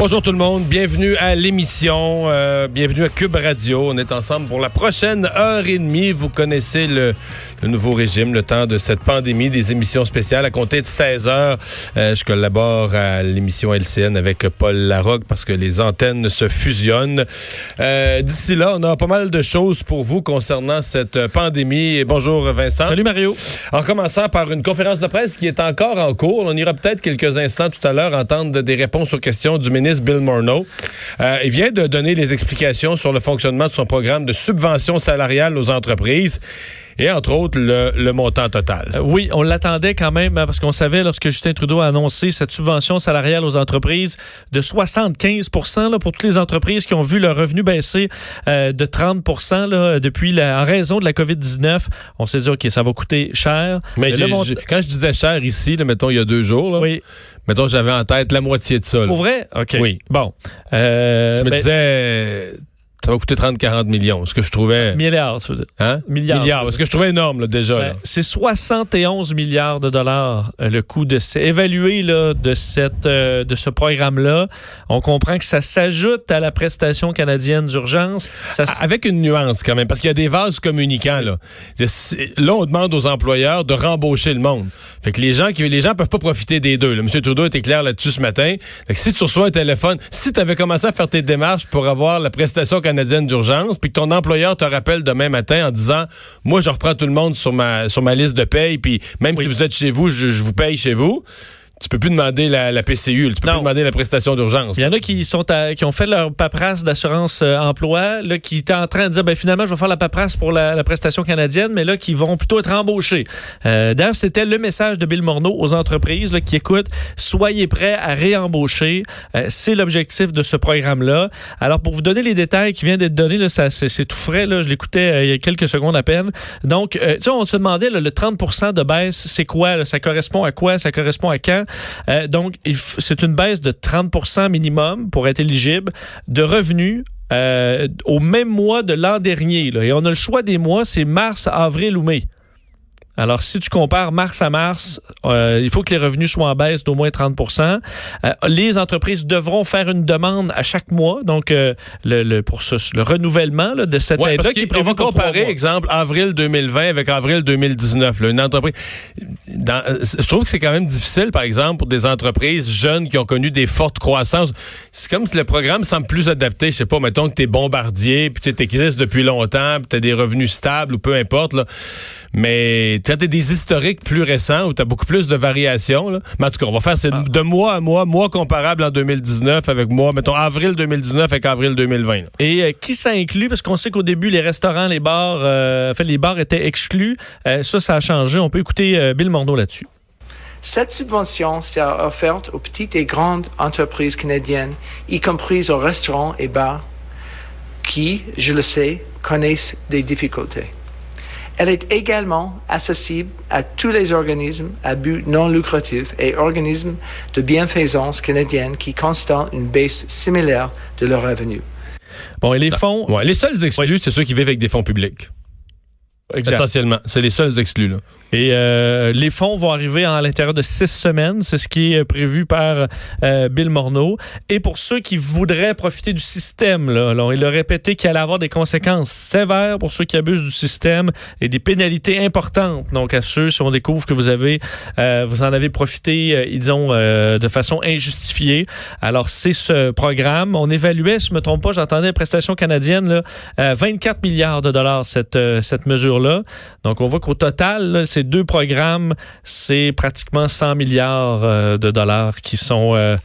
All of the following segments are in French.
Bonjour tout le monde, bienvenue à l'émission, euh, bienvenue à Cube Radio. On est ensemble pour la prochaine heure et demie. Vous connaissez le, le nouveau régime, le temps de cette pandémie, des émissions spéciales à compter de 16 heures. Euh, je collabore à l'émission LCN avec Paul Larocque parce que les antennes se fusionnent. Euh, D'ici là, on a pas mal de choses pour vous concernant cette pandémie. Et bonjour Vincent. Salut Mario. En commençant par une conférence de presse qui est encore en cours. On ira peut-être quelques instants tout à l'heure entendre des réponses aux questions du ministre Bill Morneau. Euh, il vient de donner les explications sur le fonctionnement de son programme de subvention salariale aux entreprises et entre autres le, le montant total. Euh, oui, on l'attendait quand même hein, parce qu'on savait lorsque Justin Trudeau a annoncé cette subvention salariale aux entreprises de 75 là, pour toutes les entreprises qui ont vu leur revenu baisser euh, de 30 là, depuis la, en raison de la COVID-19. On s'est dit, OK, ça va coûter cher. Mais Le quand je disais cher ici, là, mettons il y a deux jours, là, Oui. Mettons j'avais en tête la moitié de ça. là. Pour vrai? OK. Oui. Bon. Euh, Je me ben, disais ça va coûter 30-40 millions, ce que je trouvais... Milliards, tu veux dire. Hein? Milliards. ce que je trouvais énorme là, déjà. Ben, c'est 71 milliards de dollars euh, le coût de évalué là, de cette euh, de ce programme-là. On comprend que ça s'ajoute à la prestation canadienne d'urgence. Ça Avec une nuance quand même, parce qu'il y a des vases communicants. Là. Là, on demande aux employeurs de rembaucher le monde. Fait que les gens qui les gens peuvent pas profiter des deux. Là. M. Trudeau était clair là-dessus ce matin. Fait que si tu reçois un téléphone, si tu avais commencé à faire tes démarches pour avoir la prestation canadienne d'urgence, puis que ton employeur te rappelle demain matin en disant Moi, je reprends tout le monde sur ma sur ma liste de paye, puis même si vous êtes chez vous, je, je vous paye chez vous. Tu peux plus demander la, la PCU, là. tu peux Non. plus demander la prestation d'urgence. il y en a qui sont à- qui ont fait leur paperasse d'assurance euh, emploi, là, qui étaient en train de dire ben finalement je vais faire la paperasse pour la, la prestation canadienne, mais là qui vont plutôt être embauchés. Euh, D'ailleurs, c'était le message de Bill Morneau aux entreprises là, qui écoutent soyez prêts à réembaucher. Euh, C'est l'objectif de ce programme-là. Alors pour vous donner les détails qui viennent d'être donnés, là, ça c'est c'est tout frais. Là, je l'écoutais euh, il y a quelques secondes à peine. Donc, euh, tu sais, on se demandait là, le 30% de baisse, c'est quoi là? Ça correspond à quoi? Ça correspond à quand? Euh, donc, c'est une baisse de 30% minimum pour être éligible de revenus. euh, au même mois de l'an dernier. Et on a le choix des mois, c'est mars, avril ou mai. Alors, si tu compares mars à mars, euh, il faut que les revenus soient en baisse d'au moins 30% Euh, Les entreprises devront faire une demande à chaque mois, donc euh, le, le- pour ce, le renouvellement là, de cette Ouais, aide-là qui va comparer, exemple, avril 2020 avec avril 2019. là. une entreprise. dans- je trouve que c'est quand même difficile, par exemple, pour des entreprises jeunes qui ont connu des fortes croissances. C'est comme si le programme semble plus adapté. Je sais pas, mettons que t'es bombardier, puis tu existes depuis longtemps, puis t'as des revenus stables ou peu importe. Là. Mais quand t'as des historiques plus récents où t'as beaucoup plus de variations, là. mais en tout cas, on va faire c'est Ah. de mois à mois, mois comparable en 2019 avec mois, mettons avril 2019 avec avril 2020. là. Et euh, qui ça inclut? Parce qu'on sait qu'au début, les restaurants, les bars, euh, en fait, les bars étaient exclus. Euh, ça, ça a changé. On peut écouter euh, Bill Morneau là-dessus. Cette subvention sera offerte aux petites et grandes entreprises canadiennes, y compris aux restaurants et bars, qui, je le sais, connaissent des difficultés. Elle est également accessible à tous les organismes à but non lucratif et organismes de bienfaisance canadienne qui constatent une baisse similaire de leurs revenus. Bon, et les fonds... Ouais, les seuls exclus, c'est ceux qui vivent avec des fonds publics. Exact. Essentiellement. C'est les seuls exclus. Là. Et euh, les fonds vont arriver à l'intérieur de six semaines. C'est ce qui est prévu par euh, Bill Morneau. Et pour ceux qui voudraient profiter du système, là, là, il a répété qu'il allait avoir des conséquences sévères pour ceux qui abusent du système et des pénalités importantes. Donc à ceux, si on découvre que vous avez, euh, vous en avez profité, disons, de façon injustifiée. Alors c'est ce programme. On évaluait, si je me trompe pas, j'entendais prestation canadienne, là, euh, 24 milliards de dollars cette cette Donc on voit qu'au total, là, ces deux programmes, c'est pratiquement 100 milliards euh, de dollars qui sont euh,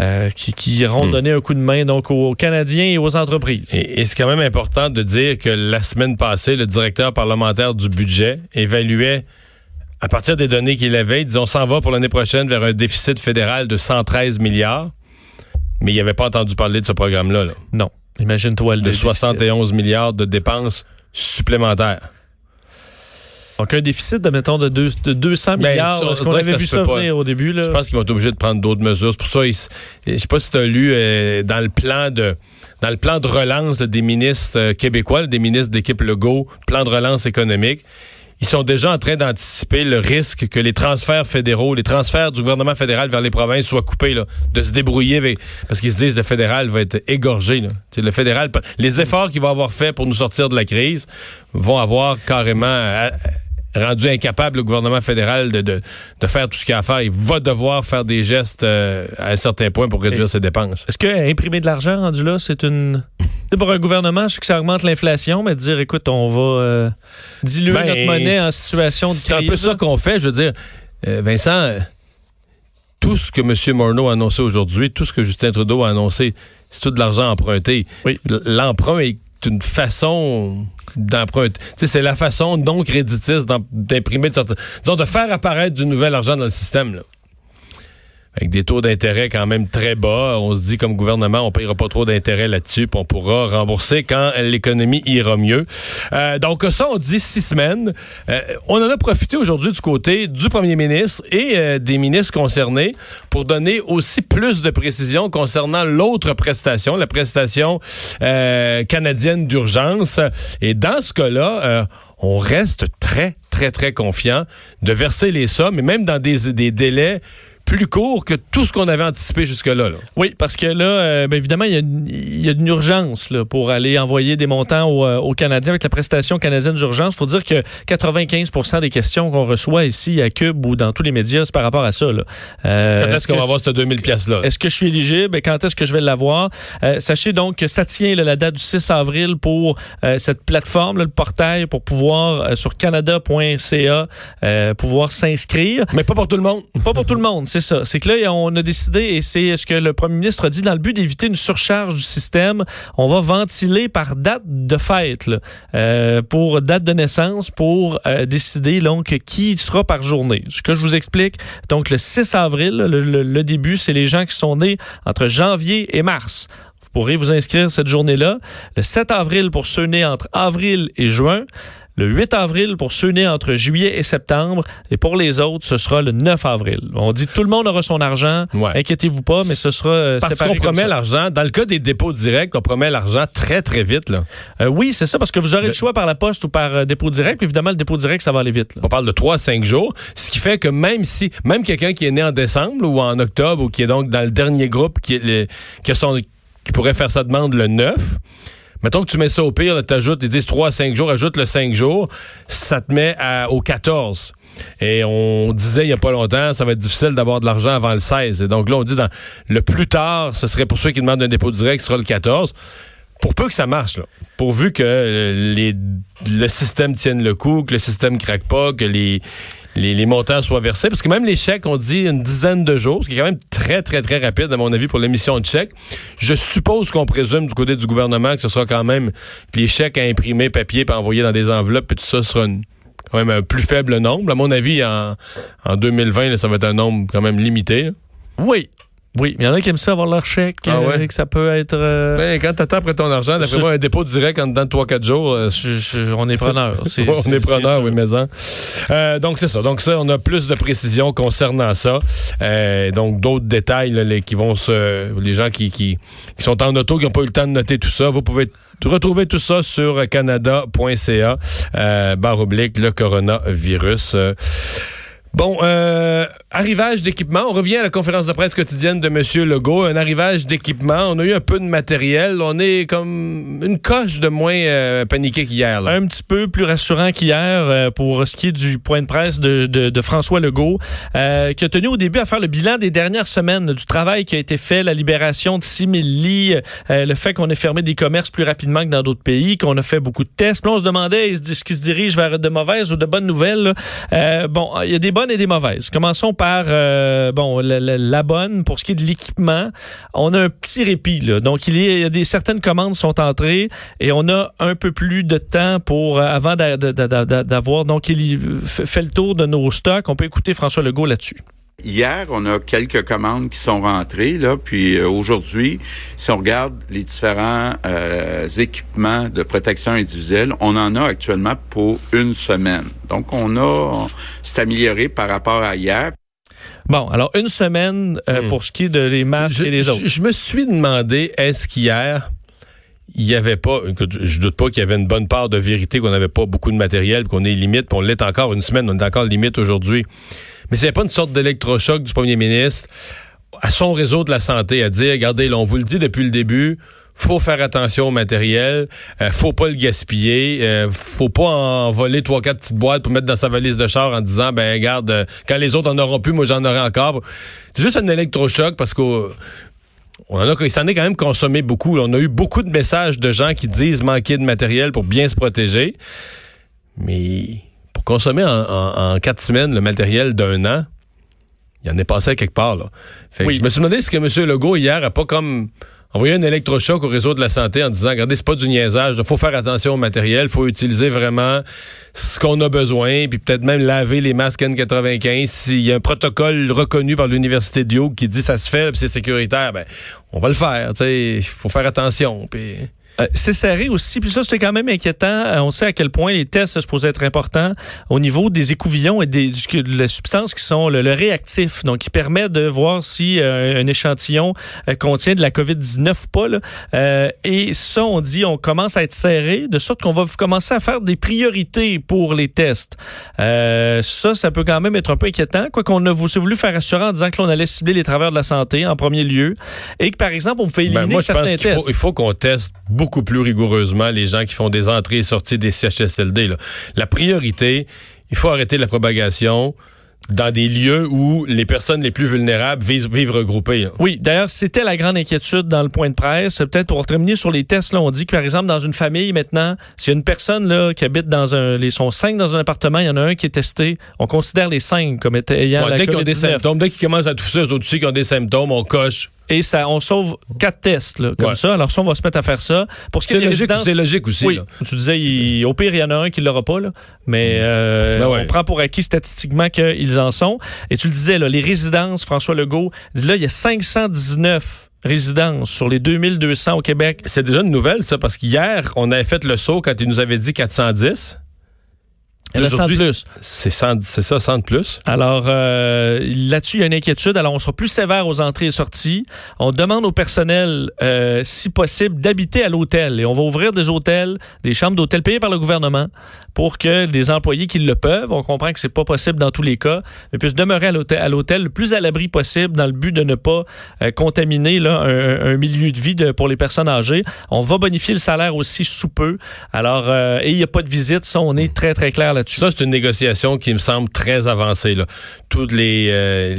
euh, qui, qui iront Hmm. donner un coup de main donc aux Canadiens et aux entreprises. Et, et c'est quand même important de dire que la semaine passée, le directeur parlementaire du budget évaluait, à partir des données qu'il avait, il disait on s'en va pour l'année prochaine vers un déficit fédéral de 113 milliards. Mais il n'avait pas entendu parler de ce programme-là. là. Non. Imagine-toi le de déficit. 71 milliards de dépenses supplémentaires. Donc, un déficit, de, mettons, de, deux- de 200 Ben, milliards. Est-ce qu'on avait vu ça pas. au début? Là? Je pense qu'ils vont être obligés de prendre d'autres mesures. C'est pour ça, ils- je sais pas si tu as lu euh, dans le plan de dans le plan de relance des ministres euh, québécois, des ministres d'équipe Legault, plan de relance économique. Ils sont déjà en train d'anticiper le risque que les transferts fédéraux, les transferts du gouvernement fédéral vers les provinces soient coupés, là, de se débrouiller avec, parce qu'ils se disent que le fédéral va être égorgé. Là. Le fédéral, les efforts qu'il va avoir fait pour nous sortir de la crise vont avoir carrément euh, rendu incapable le gouvernement fédéral de, de, de faire tout ce qu'il a à faire. Il va devoir faire des gestes euh, à un certain point pour réduire Et- ses dépenses. Est-ce que imprimer de l'argent rendu là, c'est une. C'est pour un gouvernement, je sais que ça augmente l'inflation, mais de dire, écoute, on va euh, diluer Ben, notre monnaie en situation de C'est un crise. peu ça qu'on fait. Je veux dire, euh, Vincent, tout ce que M. Morneau a annoncé aujourd'hui, tout ce que Justin Trudeau a annoncé, c'est tout de l'argent emprunté. Oui. L'emprunt est une façon d'emprunter. C'est la façon non créditiste d'imprimer, de disons, de faire apparaître du nouvel argent dans le système. Là. Avec des taux d'intérêt quand même très bas. On se dit comme gouvernement, on payera pas trop d'intérêt là-dessus, puis on pourra rembourser quand l'économie ira mieux. Euh, donc ça, on dit six semaines. Euh, on en a profité aujourd'hui du côté du premier ministre et euh, des ministres concernés pour donner aussi plus de précisions concernant l'autre prestation, la prestation euh, canadienne d'urgence. Et dans ce cas-là, euh, on reste très, très, très confiant de verser les sommes, et même dans des, des délais plus courts que tout ce qu'on avait anticipé jusque-là. là. Oui, parce que là, euh, ben, évidemment, il y, a une- il y a une urgence là, pour aller envoyer des montants aux, euh, aux Canadiens avec la prestation canadienne d'urgence. Il faut dire que 95 des questions qu'on reçoit ici à Cube ou dans tous les médias, c'est par rapport à ça. Là. Euh, Quand est-ce qu'on va avoir ces 2000 pièces-là? Est-ce que je suis éligible? Et Quand est-ce que je vais l'avoir? Euh, sachez donc que ça tient là, la date du 6 avril pour cette plateforme, là, le portail, pour pouvoir, sur canada.ca, pouvoir s'inscrire. Mais pas pour tout le monde. Pas pour tout le monde, c'est ça. C'est que là, on a décidé, et c'est ce que le premier ministre a dit, dans le but d'éviter une surcharge du système, on va ventiler par date de fête, euh, pour date de naissance, pour euh, décider donc qui sera par journée. Ce que je vous explique, donc le 6 avril, le début, c'est les gens qui sont nés entre janvier et mars. Vous pourrez vous inscrire cette journée-là. Le 7 avril pour ceux nés entre avril et juin. Le 8 avril pour ceux nés entre juillet et septembre. Et pour les autres, ce sera le 9 avril. On dit tout le monde aura son argent. Ouais. Inquiétez-vous pas, mais ce sera euh, Parce qu'on promet l'argent. Dans le cas des dépôts directs, on promet l'argent très, très vite. Là. Euh, oui, c'est ça, parce que vous aurez le, choix par la poste ou par euh, dépôt direct. Puis évidemment, le dépôt direct, ça va aller vite. là. On parle de 3 à 5 jours. Ce qui fait que même si, même quelqu'un qui est né en décembre ou en octobre ou qui est donc dans le dernier groupe qui, est le- qui, qui pourrait faire sa demande le 9, mettons que tu mets ça au pire, tu ajoutes, ils disent 3 à 5 jours, ajoute le 5 jours, ça te met au 14. Et on disait il n'y a pas longtemps, ça va être difficile d'avoir de l'argent avant le 16. Et donc là, on dit le plus tard, ce serait pour ceux qui demandent un dépôt direct, ce sera le 14. Pour peu que ça marche, là. Pourvu que euh, le système tienne le coup, que le système craque pas, que les, les, les montants soient versés. Parce que même les chèques, on dit une dizaine de jours, ce qui est quand même très, très, très rapide, à mon avis, pour l'émission de chèques. Je suppose qu'on présume du côté du gouvernement que ce sera quand même que les chèques à imprimer papier puis envoyer dans des enveloppes et tout ça sera quand même un plus faible nombre. À mon avis, en, en 2020, là, ça va être un nombre quand même limité. Oui. Oui, mais il y en a qui aiment ça avoir leur chèque, Ah euh, que ça peut être... euh, Ben, quand t'attends après ton argent, d'après moi, un dépôt direct en dedans de 3-4 jours, euh, je- je- on est preneur. Ouais, on est preneur, oui, mais en. Euh, donc, c'est ça. Donc, ça, on a plus de précisions concernant ça. Euh, donc, d'autres détails là, les, qui vont se. Les gens qui, qui, qui sont en auto, qui n'ont pas eu le temps de noter tout ça, vous pouvez retrouver tout ça sur canada.ca, euh, barre oblique, le coronavirus. Bon, euh, arrivage d'équipement. On revient à la conférence de presse quotidienne de M. Legault. Un arrivage d'équipement. On a eu un peu de matériel. On est comme une coche de moins euh, paniqué qu'hier. un petit peu plus rassurant qu'hier euh, pour ce qui est du point de presse de, de- de François Legault, euh, qui a tenu au début à faire le bilan des dernières semaines, du travail qui a été fait, la libération de 6 000 lits, le fait qu'on ait fermé des commerces plus rapidement que dans d'autres pays, qu'on a fait beaucoup de tests. On se demandait est-ce qu'il se dirige vers de mauvaises ou de bonnes nouvelles. bon, il y a des bonnes et des mauvaises. Commençons par euh, bon la, bonne pour ce qui est de l'équipement. On a un petit répit là. Donc il y a, des certaines commandes sont entrées et on a un peu plus de temps pour euh, avant d'a- d'a- d'a- d'a- d'avoir donc il fait fait le tour de nos stocks. On peut écouter François Legault là-dessus. Hier, on a quelques commandes qui sont rentrées, là, puis euh, aujourd'hui, si on regarde les différents euh, équipements de protection individuelle, on en a actuellement pour une semaine. Donc, on a, c'est amélioré par rapport à hier. Bon, alors une semaine euh, Hmm. pour ce qui est de les masques Je, et les autres. je- je me suis demandé, est-ce qu'hier, il y avait pas, je, je doute pas qu'il y avait une bonne part de vérité, qu'on n'avait pas beaucoup de matériel, puis qu'on est limite, puis on l'est encore une semaine, on est encore limite aujourd'hui. Mais c'est pas une sorte d'électrochoc du premier ministre à son réseau de la santé à dire, regardez, là, on vous le dit depuis le début, faut faire attention au matériel, euh, faut pas le gaspiller, euh, faut pas en voler trois quatre petites boîtes pour mettre dans sa valise de char en disant ben regarde euh, quand les autres en auront plus, moi j'en aurai encore. C'est juste un électrochoc parce qu'on on en a, il s'en est quand même consommé beaucoup. On a eu beaucoup de messages de gens qui disent manquer de matériel pour bien se protéger. Mais pour consommer en, en- en quatre semaines le matériel d'un an, il en est passé à quelque part. Là. Fait que Oui. Je me suis demandé si que M. Legault, hier, a pas comme envoyé un électrochoc au réseau de la santé en disant, regardez, c'est pas du niaisage, il faut faire attention au matériel, faut utiliser vraiment ce qu'on a besoin, puis peut-être même laver les masques N95. S'il y a un protocole reconnu par l'Université de Duke qui dit ça se fait, puis c'est sécuritaire, ben, on va le faire. Il faut faire attention. Puis... Euh, c'est serré aussi, puis ça, c'était quand même inquiétant. Euh, on sait à quel point les tests ça, supposés être importants au niveau des écouvillons et des du- de la substance qui sont le, le réactif, donc qui permet de voir si euh, un échantillon contient de la COVID-19 ou pas. là. Euh, et ça, on dit, on commence à être serré, de sorte qu'on va commencer à faire des priorités pour les tests. Euh, ça, ça peut quand même être un peu inquiétant, quoi qu'on a voulu faire rassurant en disant que l'on allait cibler les travailleurs de la santé en premier lieu et que, par exemple, on fait Ben, éliminer moi, je certains pense tests. faut, il faut qu'on teste beaucoup plus rigoureusement les gens qui font des entrées et sorties des CHSLD. là. La priorité, il faut arrêter la propagation dans des lieux où les personnes les plus vulnérables vivent, vivent regroupées. là. Oui, d'ailleurs, c'était la grande inquiétude dans le point de presse. Peut-être pour terminer sur les tests, là, on dit que par exemple dans une famille maintenant, s'il y a une personne là qui habite dans un, les sont cinq dans un appartement, il y en a un qui est testé, on considère les cinq comme étant- ayant Ouais, la dès qu'ils ont des COVID-19. symptômes, dès qu'ils commencent à tousser, eux autres aussi qui ont des symptômes, on coche. Et ça, on sauve quatre tests là, comme Ouais. ça. Alors ça, on va se mettre à faire ça. Pour ce qui est des logique, résidences, c'est logique aussi. oui, là. tu disais, il- au pire, il y en a un qui l'aura pas, là. mais euh, Ben ouais. on prend pour acquis statistiquement qu'ils en sont. Et tu le disais, là, les résidences, François Legault, dit là, il y a 519 résidences sur les 2200 au Québec. C'est déjà une nouvelle, ça, parce qu'hier, on avait fait le saut quand il nous avait dit 410. Il y en a 100 de Aujourd'hui, plus. C'est 100 c'est ça, 100 de plus. Alors euh, là-dessus, il y a une inquiétude. Alors on sera plus sévère aux entrées et sorties. On demande au personnel, euh, si possible, d'habiter à l'hôtel. Et on va ouvrir des hôtels, des chambres d'hôtel payées par le gouvernement pour que les employés qui le peuvent, on comprend que c'est pas possible dans tous les cas, mais puissent demeurer à l'hôtel, le plus à l'abri possible dans le but de ne pas euh, contaminer là, un, un milieu de vie de- pour les personnes âgées. On va bonifier le salaire aussi sous peu. Alors, euh, et il n'y a pas de visite. Ça, on est très, très clair Ça, c'est une négociation qui me semble très avancée. Toutes les, euh,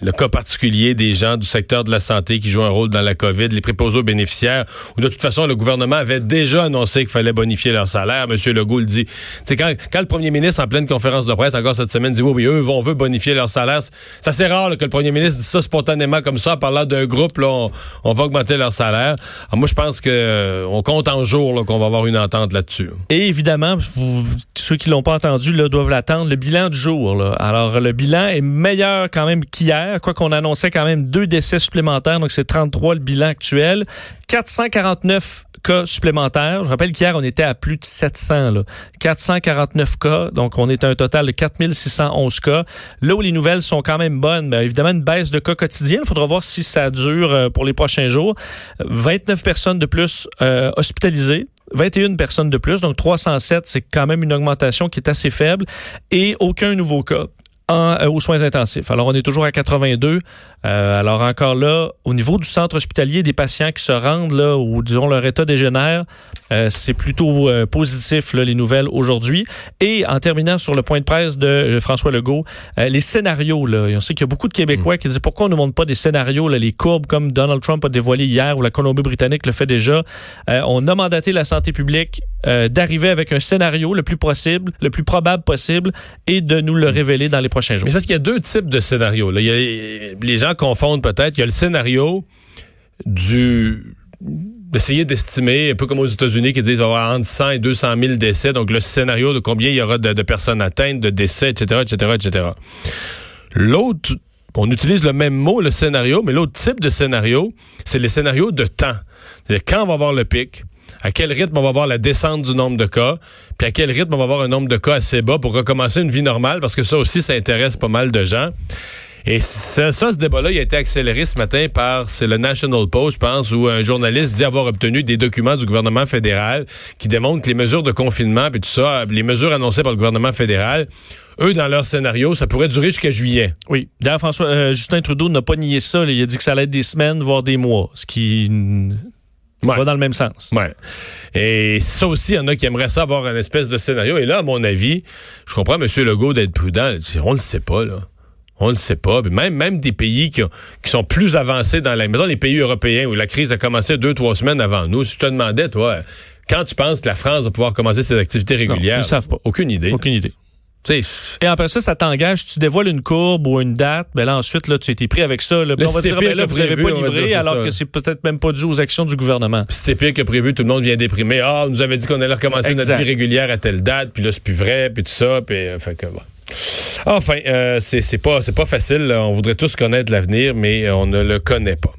le cas particulier des gens du secteur de la santé qui jouent un rôle dans la COVID, les préposés aux bénéficiaires, où de toute façon, le gouvernement avait déjà annoncé qu'il fallait bonifier leur salaire. Monsieur Legault le dit. Sais, quand, quand le premier ministre, en pleine conférence de presse, encore cette semaine, dit oui, oui, eux, on veut bonifier leur salaire, ça c'est rare que le premier ministre dise ça spontanément comme ça, en parlant d'un groupe, là, on, va augmenter leur salaire. Alors, moi, je pense que euh, on compte en jours qu'on va avoir une entente là-dessus. Et évidemment, vous- ceux qui l'ont pas entendu doivent l'attendre, le bilan du jour. Alors, le bilan est meilleur quand même qu'hier, quoi qu'on annonçait quand même deux décès supplémentaires, donc c'est 33 le bilan actuel. 449 cas supplémentaires. Je rappelle qu'hier, on était à plus de 700. Là. 449 cas, donc on est à un total de 4611 cas. Là où les nouvelles sont quand même bonnes, ben, évidemment, une baisse de cas quotidienne. Il faudra voir si ça dure euh, pour les prochains jours. 29 personnes de plus euh, hospitalisées. 21 personnes de plus, donc 307, c'est quand même une augmentation qui est assez faible et aucun nouveau cas. En, euh, aux soins intensifs. Alors, on est toujours à 82. Euh, alors, encore là, au niveau du centre hospitalier, des patients qui se rendent là où, disons, leur état dégénère, euh, c'est plutôt positif, là, les nouvelles aujourd'hui. Et en terminant sur le point de presse de François Legault, les scénarios, là, on sait qu'il y a beaucoup de Québécois qui disent pourquoi on ne montre pas des scénarios, là, les courbes comme Donald Trump a dévoilé hier ou la Colombie-Britannique le fait déjà. On a mandaté la santé publique d'arriver avec un scénario le plus possible, le plus probable possible et de nous le révéler dans les prochains. Mais parce qu'il y a deux types de scénarios. Les gens confondent peut-être. Il y a le scénario du d'essayer d'estimer, un peu comme aux États-Unis qui disent qu'il va y avoir entre 100 et 200 000 décès. Donc le scénario de combien il y aura de, de personnes atteintes, de décès, etc., etc., etc. L'autre, on utilise le même mot, le scénario, mais l'autre type de scénario, c'est les scénarios de temps. C'est-à-dire quand on va avoir le pic, à quel rythme on va avoir la descente du nombre de cas, puis à quel rythme on va avoir un nombre de cas assez bas pour recommencer une vie normale, parce que ça aussi, ça intéresse pas mal de gens. Et ça, ce débat-là, il a été accéléré ce matin par, c'est le National Post, je pense, où un journaliste dit avoir obtenu des documents du gouvernement fédéral qui démontrent que les mesures de confinement et tout ça, les mesures annoncées par le gouvernement fédéral, eux, dans leur scénario, ça pourrait durer jusqu'à juillet. Oui. D'ailleurs, François, euh, Justin Trudeau n'a pas nié ça. Il a dit que ça allait être des semaines, voire des mois, ce qui Ouais. va dans le même sens. Ouais. Et ça aussi, il y en a qui aimeraient ça avoir un espèce de scénario. Et là, à mon avis, je comprends M. Legault d'être prudent. On le sait pas, là. On le sait pas. Même, même des pays qui, ont- qui sont plus avancés dans la... Mettons les pays européens où la crise a commencé deux, trois semaines avant nous. Si je te demandais, toi, quand tu penses que la France va pouvoir commencer ses activités régulières? ils savent pas. Aucune idée. Aucune idée. Et après ça, ça t'engage. Tu dévoiles une courbe ou une date. Ben là, ensuite, là, tu as été pris avec ça. Là. On va dire, ben là, vous n'avez pas livré, alors que c'est peut-être même pas dû aux actions du gouvernement. C'est pire que prévu, tout le monde vient déprimer. Ah, on nous avait dit qu'on allait recommencer notre vie régulière à telle date, puis là, c'est plus vrai, puis tout ça, puis euh, fait que bon. Enfin, euh, c'est pas, pas facile. On voudrait tous connaître l'avenir, mais euh, on ne le connaît pas.